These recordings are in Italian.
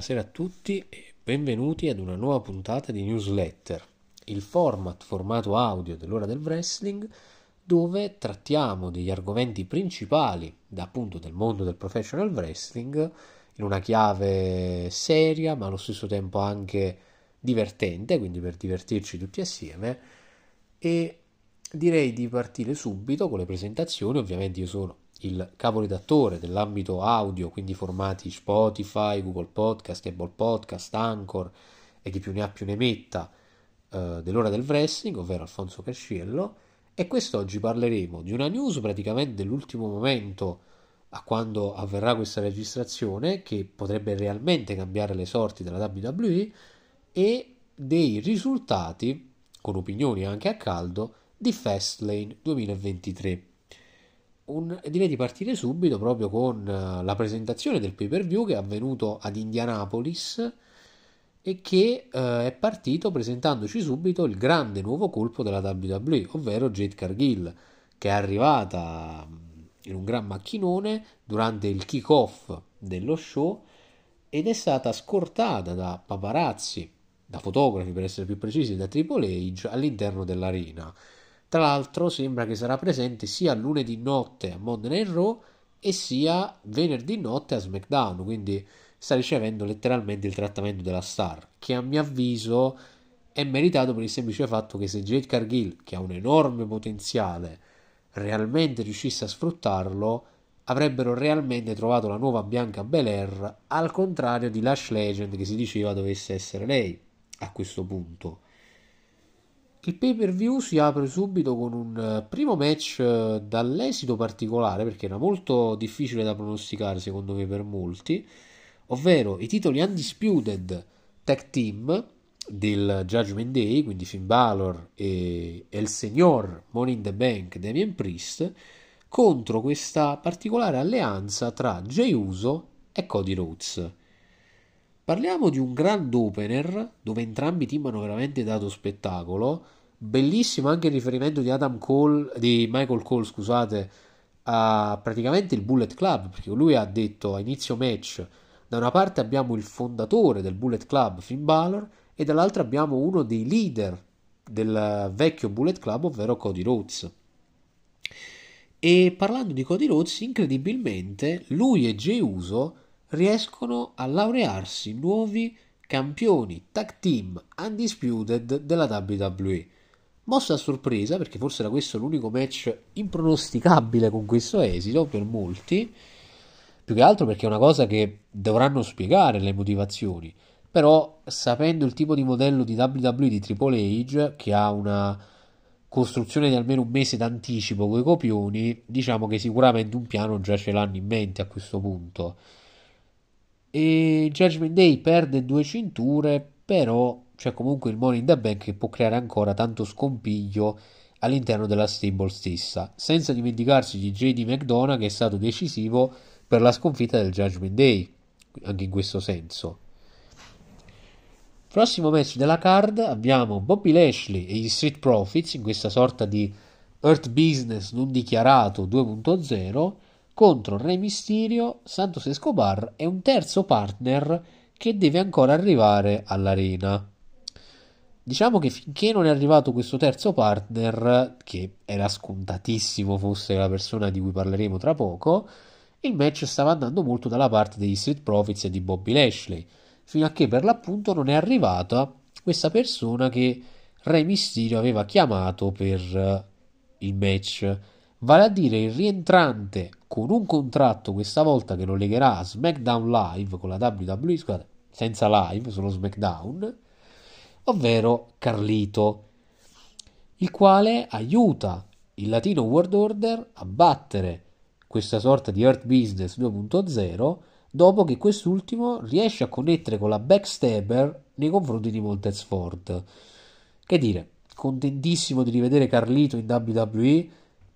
buonasera a tutti e benvenuti ad una nuova puntata di newsletter, il format formato audio dell'ora del wrestling dove trattiamo degli argomenti principali da appunto del mondo del professional wrestling in una chiave seria ma allo stesso tempo anche divertente, quindi per divertirci tutti assieme. E direi di partire subito con le presentazioni, ovviamente io sono il caporedattore dell'ambito audio, quindi formati Spotify, Google Podcast, Apple Podcast, Anchor e chi più ne ha più ne metta eh, dell'ora del wrestling, ovvero Alfonso Casciello, e quest'oggi parleremo di una news praticamente dell'ultimo momento a quando avverrà questa registrazione, che potrebbe realmente cambiare le sorti della WWE, e dei risultati, con opinioni anche a caldo, di Fastlane 2023 un, direi di partire subito proprio con uh, la presentazione del pay per view che è avvenuto ad Indianapolis e che uh, è partito presentandoci subito il grande nuovo colpo della WWE, ovvero Jade Cargill, che è arrivata mm, in un gran macchinone durante il kick-off dello show ed è stata scortata da paparazzi, da fotografi per essere più precisi, da Triple H all'interno dell'arena. Tra l'altro sembra che sarà presente sia lunedì notte a Monday Night Raw e sia venerdì notte a SmackDown, quindi sta ricevendo letteralmente il trattamento della star, che a mio avviso è meritato per il semplice fatto che se Jade Cargill, che ha un enorme potenziale, realmente riuscisse a sfruttarlo, avrebbero realmente trovato la nuova Bianca Belair, al contrario di Lash Legend che si diceva dovesse essere lei a questo punto. Il pay per view si apre subito con un eh, primo match eh, dall'esito particolare perché era molto difficile da pronosticare secondo me per molti, ovvero i titoli Undisputed Tag Team del Judgment Day, quindi Finn Balor e El Signor Money in the Bank Damien Priest, contro questa particolare alleanza tra Jey Uso e Cody Rhodes. Parliamo di un grand opener dove entrambi i team hanno veramente dato spettacolo. Bellissimo anche il riferimento di Cole, di Michael Cole, scusate, a praticamente il Bullet Club, perché lui ha detto a inizio match, da una parte abbiamo il fondatore del Bullet Club, Finn Balor, e dall'altra abbiamo uno dei leader del vecchio Bullet Club, ovvero Cody Rhodes. E parlando di Cody Rhodes, incredibilmente, lui e Jey Uso riescono a laurearsi nuovi campioni tag team undisputed della WWE. Mossa a sorpresa, perché forse era questo l'unico match impronosticabile con questo esito per molti, più che altro perché è una cosa che dovranno spiegare le motivazioni. Però, sapendo il tipo di modello di WWE di Triple H, che ha una costruzione di almeno un mese d'anticipo con i copioni, diciamo che sicuramente un piano già ce l'hanno in mente a questo punto e Judgment Day perde due cinture, però c'è comunque il Money in the Bank che può creare ancora tanto scompiglio all'interno della stable stessa, senza dimenticarsi di JD McDonough che è stato decisivo per la sconfitta del Judgment Day, anche in questo senso. Prossimo match della card abbiamo Bobby Lashley e gli Street Profits in questa sorta di Earth Business non dichiarato 2.0 contro Re Mysterio, Santos Escobar e un terzo partner che deve ancora arrivare all'arena. Diciamo che finché non è arrivato questo terzo partner, che era scontatissimo fosse la persona di cui parleremo tra poco, il match stava andando molto dalla parte degli Street Profits e di Bobby Lashley, fino a che per l'appunto non è arrivata questa persona che Re Mysterio aveva chiamato per il match vale a dire il rientrante con un contratto questa volta che lo legherà a SmackDown Live con la WWE, scusate, senza live, solo SmackDown, ovvero Carlito, il quale aiuta il Latino World Order a battere questa sorta di Earth Business 2.0 dopo che quest'ultimo riesce a connettere con la backstabber nei confronti di Montez Ford. Che dire, contentissimo di rivedere Carlito in WWE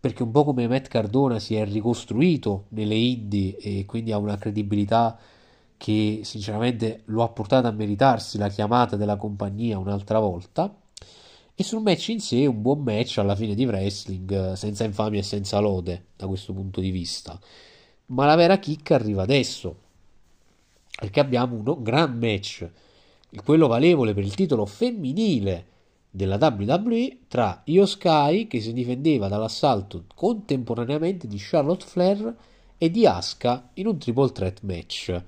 perché un po' come Matt Cardona si è ricostruito nelle indie e quindi ha una credibilità che sinceramente lo ha portato a meritarsi la chiamata della compagnia un'altra volta. E sul match in sé, un buon match alla fine di wrestling, senza infamia e senza lode da questo punto di vista. Ma la vera chicca arriva adesso. perché abbiamo un gran match, quello valevole per il titolo femminile della WWE tra Io Sky che si difendeva dall'assalto contemporaneamente di Charlotte Flair e di Asuka in un triple threat match.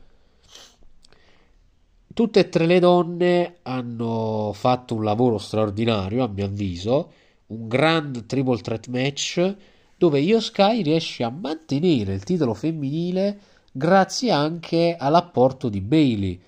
Tutte e tre le donne hanno fatto un lavoro straordinario, a mio avviso, un grand triple threat match dove Io Sky riesce a mantenere il titolo femminile grazie anche all'apporto di Bailey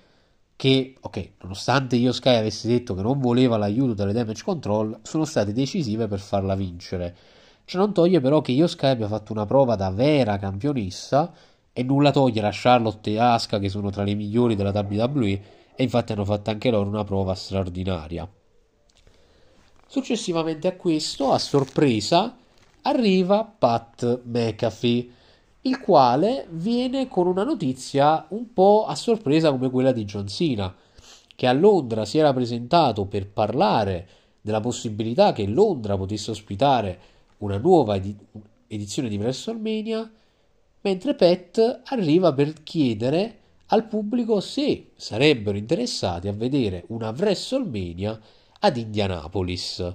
che, ok, nonostante Io Sky avesse detto che non voleva l'aiuto delle damage control, sono state decisive per farla vincere. Ciò non toglie però che Io Sky abbia fatto una prova da vera campionessa e nulla toglie a Charlotte e Asuka che sono tra le migliori della WWE e infatti hanno fatto anche loro una prova straordinaria. Successivamente a questo, a sorpresa, arriva Pat McAfee, il quale viene con una notizia un po' a sorpresa come quella di John Cena, che a Londra si era presentato per parlare della possibilità che Londra potesse ospitare una nuova edi- edizione di WrestleMania, mentre Pat arriva per chiedere al pubblico se sarebbero interessati a vedere una WrestleMania ad Indianapolis.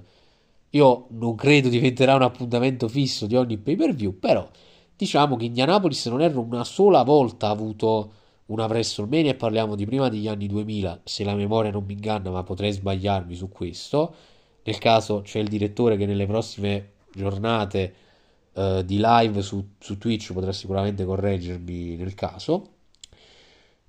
Io non credo diventerà un appuntamento fisso di ogni pay per view, però diciamo che Indianapolis non era una sola volta avuto una WrestleMania e parliamo di prima degli anni 2000, se la memoria non mi inganna, ma potrei sbagliarmi su questo. Nel caso c'è il direttore che nelle prossime giornate uh, di live su, su Twitch potrà sicuramente correggermi nel caso.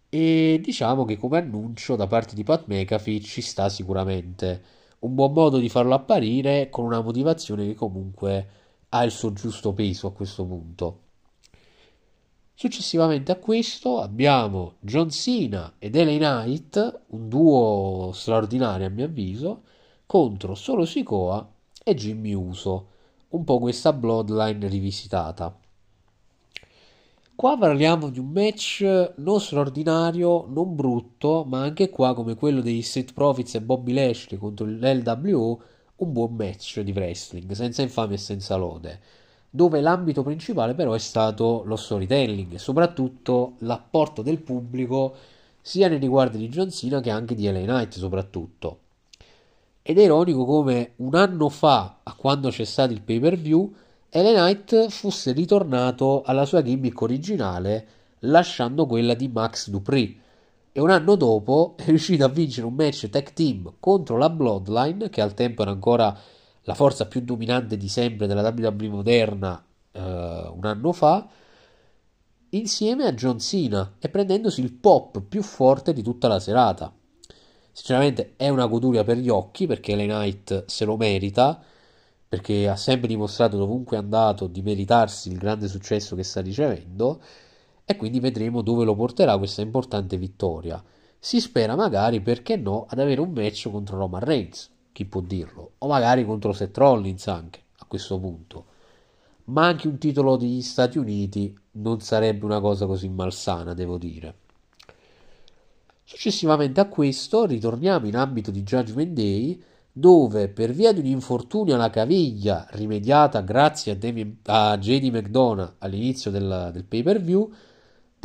E diciamo che come annuncio da parte di Pat McAfee ci sta sicuramente un buon modo di farlo apparire con una motivazione che comunque ha il suo giusto peso a questo punto. Successivamente a questo abbiamo John Cena ed LA Knight, un duo straordinario a mio avviso, contro Solo Sikoa e Jimmy Uso, un po' questa bloodline rivisitata. Qua parliamo di un match non straordinario, non brutto, ma anche qua, come quello dei Seth Profits e Bobby Lashley contro l'LWO, un buon match di wrestling, senza infamia e senza lode, dove l'ambito principale però è stato lo storytelling e soprattutto l'apporto del pubblico sia nei riguardi di John Cena che anche di LA Knight soprattutto. Ed è ironico come un anno fa, a quando c'è stato il pay per view, LA Knight fosse ritornato alla sua gimmick originale lasciando quella di Max Dupree e un anno dopo è riuscito a vincere un match tag team contro la Bloodline che al tempo era ancora la forza più dominante di sempre della WWE moderna eh, un anno fa insieme a John Cena e prendendosi il pop più forte di tutta la serata. Sinceramente è una goduria per gli occhi perché LA Knight se lo merita perché ha sempre dimostrato dovunque è andato di meritarsi il grande successo che sta ricevendo e quindi vedremo dove lo porterà questa importante vittoria. Si spera magari, perché no, ad avere un match contro Roman Reigns, chi può dirlo, o magari contro Seth Rollins anche a questo punto. Ma anche un titolo degli Stati Uniti non sarebbe una cosa così malsana, devo dire. Successivamente a questo ritorniamo in ambito di Judgment Day dove per via di un infortunio alla caviglia rimediata grazie a, Damien, a JD McDonough all'inizio del, del pay per view,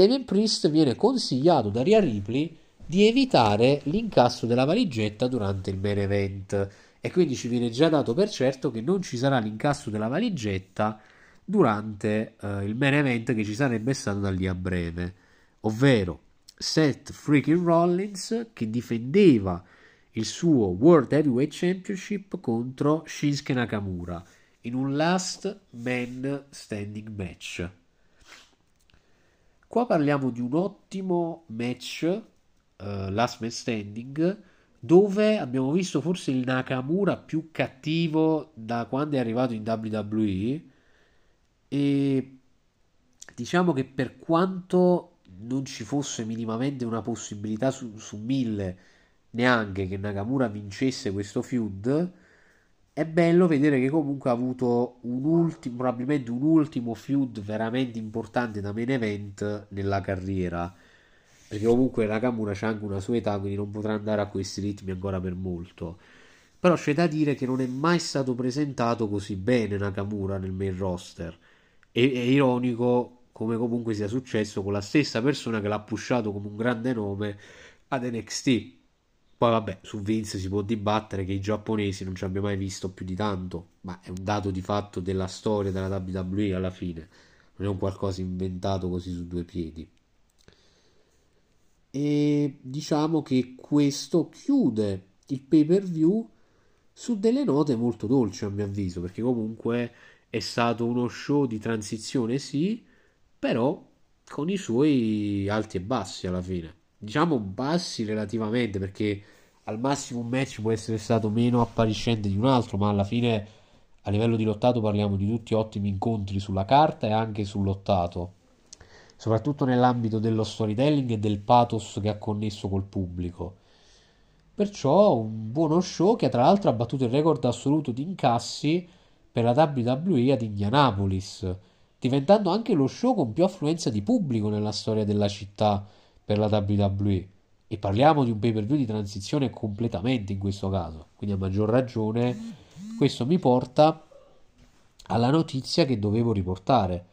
Damien Priest viene consigliato da Rhea Ripley di evitare l'incasso della valigetta durante il main event e quindi ci viene già dato per certo che non ci sarà l'incasso della valigetta durante uh, il main event che ci sarebbe stato da lì a breve, ovvero Seth freaking Rollins che difendeva il suo World Heavyweight Championship contro Shinsuke Nakamura in un last man standing match. Qua parliamo di un ottimo match, uh, last man standing, dove abbiamo visto forse il Nakamura più cattivo da quando è arrivato in WWE e diciamo che per quanto non ci fosse minimamente una possibilità su, su mille neanche che Nakamura vincesse questo feud, è bello vedere che comunque ha avuto un ultimo, probabilmente un ultimo feud veramente importante da main event nella carriera. Perché comunque Nakamura c'ha anche una sua età, quindi non potrà andare a questi ritmi ancora per molto. Però c'è da dire che non è mai stato presentato così bene Nakamura nel main roster. E, è ironico come comunque sia successo con la stessa persona che l'ha pushato come un grande nome ad NXT. Poi vabbè, su Vince si può dibattere che i giapponesi non ci abbiamo mai visto più di tanto, ma è un dato di fatto della storia della WWE alla fine, non è un qualcosa inventato così su due piedi. E diciamo che questo chiude il pay per view su delle note molto dolci a mio avviso, perché comunque è stato uno show di transizione, sì, però con i suoi alti e bassi alla fine. Diciamo bassi relativamente, perché al massimo un match può essere stato meno appariscente di un altro, ma alla fine a livello di lottato parliamo di tutti ottimi incontri sulla carta e anche sul lottato, soprattutto nell'ambito dello storytelling e del pathos che ha connesso col pubblico. Perciò un buono show che tra l'altro ha battuto il record assoluto di incassi per la WWE ad Indianapolis, diventando anche lo show con più affluenza di pubblico nella storia della città per la WWE. E parliamo di un pay per view di transizione completamente in questo caso, quindi a maggior ragione questo mi porta alla notizia che dovevo riportare,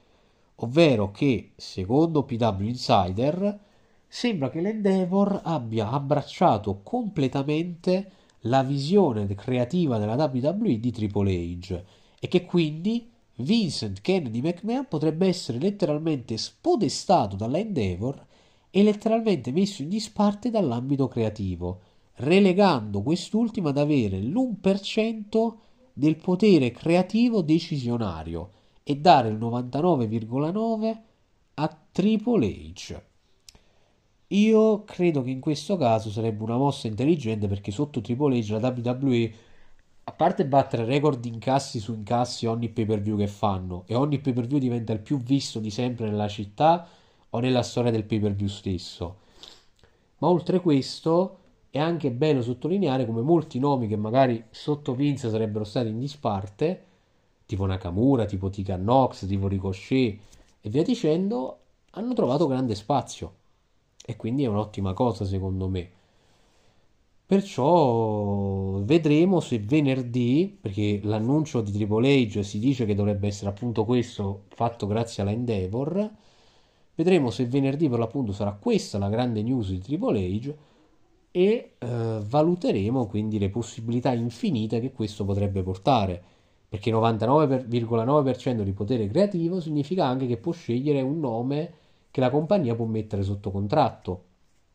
ovvero che secondo PW Insider sembra che l'Endeavor abbia abbracciato completamente la visione creativa della WWE di Triple H e che quindi Vincent Kennedy McMahon potrebbe essere letteralmente spodestato dalla Endeavor e letteralmente messo in disparte dall'ambito creativo, relegando quest'ultimo ad avere l'1% del potere creativo decisionario e dare il 99,9% a Triple H. Io credo che in questo caso sarebbe una mossa intelligente perché sotto Triple H la WWE, a parte battere record di incassi su incassi ogni pay per view che fanno, e ogni pay per view diventa il più visto di sempre nella città o nella storia del pay per view stesso. Ma oltre questo è anche bello sottolineare come molti nomi che magari sotto Vince sarebbero stati in disparte, tipo Nakamura, tipo Tika Nox, tipo Ricochet e via dicendo, hanno trovato grande spazio e quindi è un'ottima cosa secondo me. Perciò vedremo se venerdì, perché l'annuncio di Triple H si dice che dovrebbe essere appunto questo fatto grazie alla Endeavor, vedremo se venerdì per l'appunto sarà questa la grande news di Triple H e eh, valuteremo quindi le possibilità infinite che questo potrebbe portare. Perché 99,9% di potere creativo significa anche che può scegliere un nome che la compagnia può mettere sotto contratto.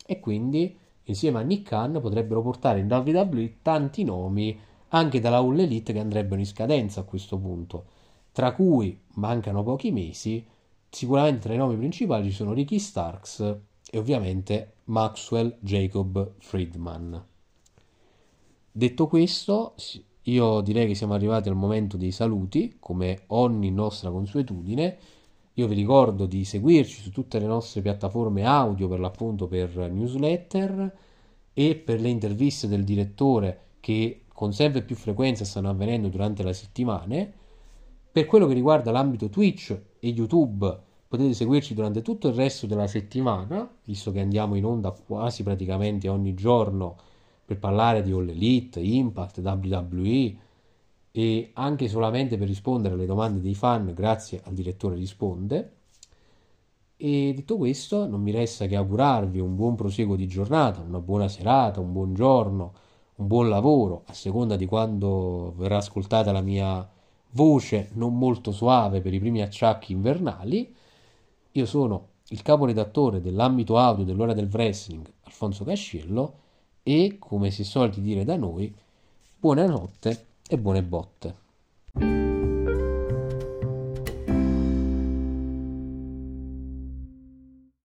E quindi insieme a Nick Khan potrebbero portare in WWE tanti nomi anche dalla All Elite che andrebbero in scadenza a questo punto, tra cui mancano pochi mesi, sicuramente tra i nomi principali ci sono Ricky Starks e ovviamente Maxwell Jacob Friedman. Detto questo, io direi che siamo arrivati al momento dei saluti, come ogni nostra consuetudine. Io vi ricordo di seguirci su tutte le nostre piattaforme audio per l'appunto per newsletter e per le interviste del direttore che con sempre più frequenza stanno avvenendo durante la settimana. Per quello che riguarda l'ambito Twitch e YouTube potete seguirci durante tutto il resto della settimana, visto che andiamo in onda quasi praticamente ogni giorno per parlare di All Elite, Impact, WWE e anche solamente per rispondere alle domande dei fan grazie al direttore risponde. E detto questo, non mi resta che augurarvi un buon proseguo di giornata, una buona serata, un buon giorno, un buon lavoro, a seconda di quando verrà ascoltata la mia voce non molto suave per i primi acciacchi invernali. Io sono il caporedattore dell'ambito audio dell'ora del wrestling, Alfonso Casciello, e, come si soliti dire da noi, buonanotte e buone botte.